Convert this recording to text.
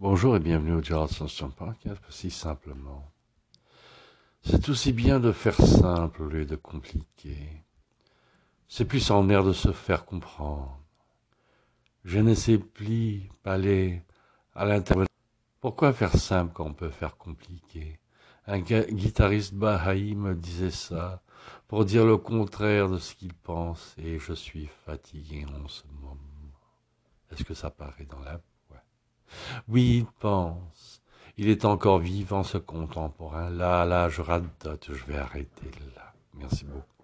Bonjour et bienvenue au Gerard Sanson Podcast, si simplement. C'est aussi bien de faire simple au lieu de compliquer. C'est plus en air de se faire comprendre. Je ne sais plus aller à l'intérieur. Pourquoi faire simple quand on peut faire compliqué Un guitariste bahaï me disait ça pour dire le contraire de ce qu'il pense et je suis fatigué en ce moment. Est-ce que ça paraît dans la oui, il pense. Il est encore vivant, ce contemporain. Là, là, je radote, je vais arrêter là. Merci beaucoup.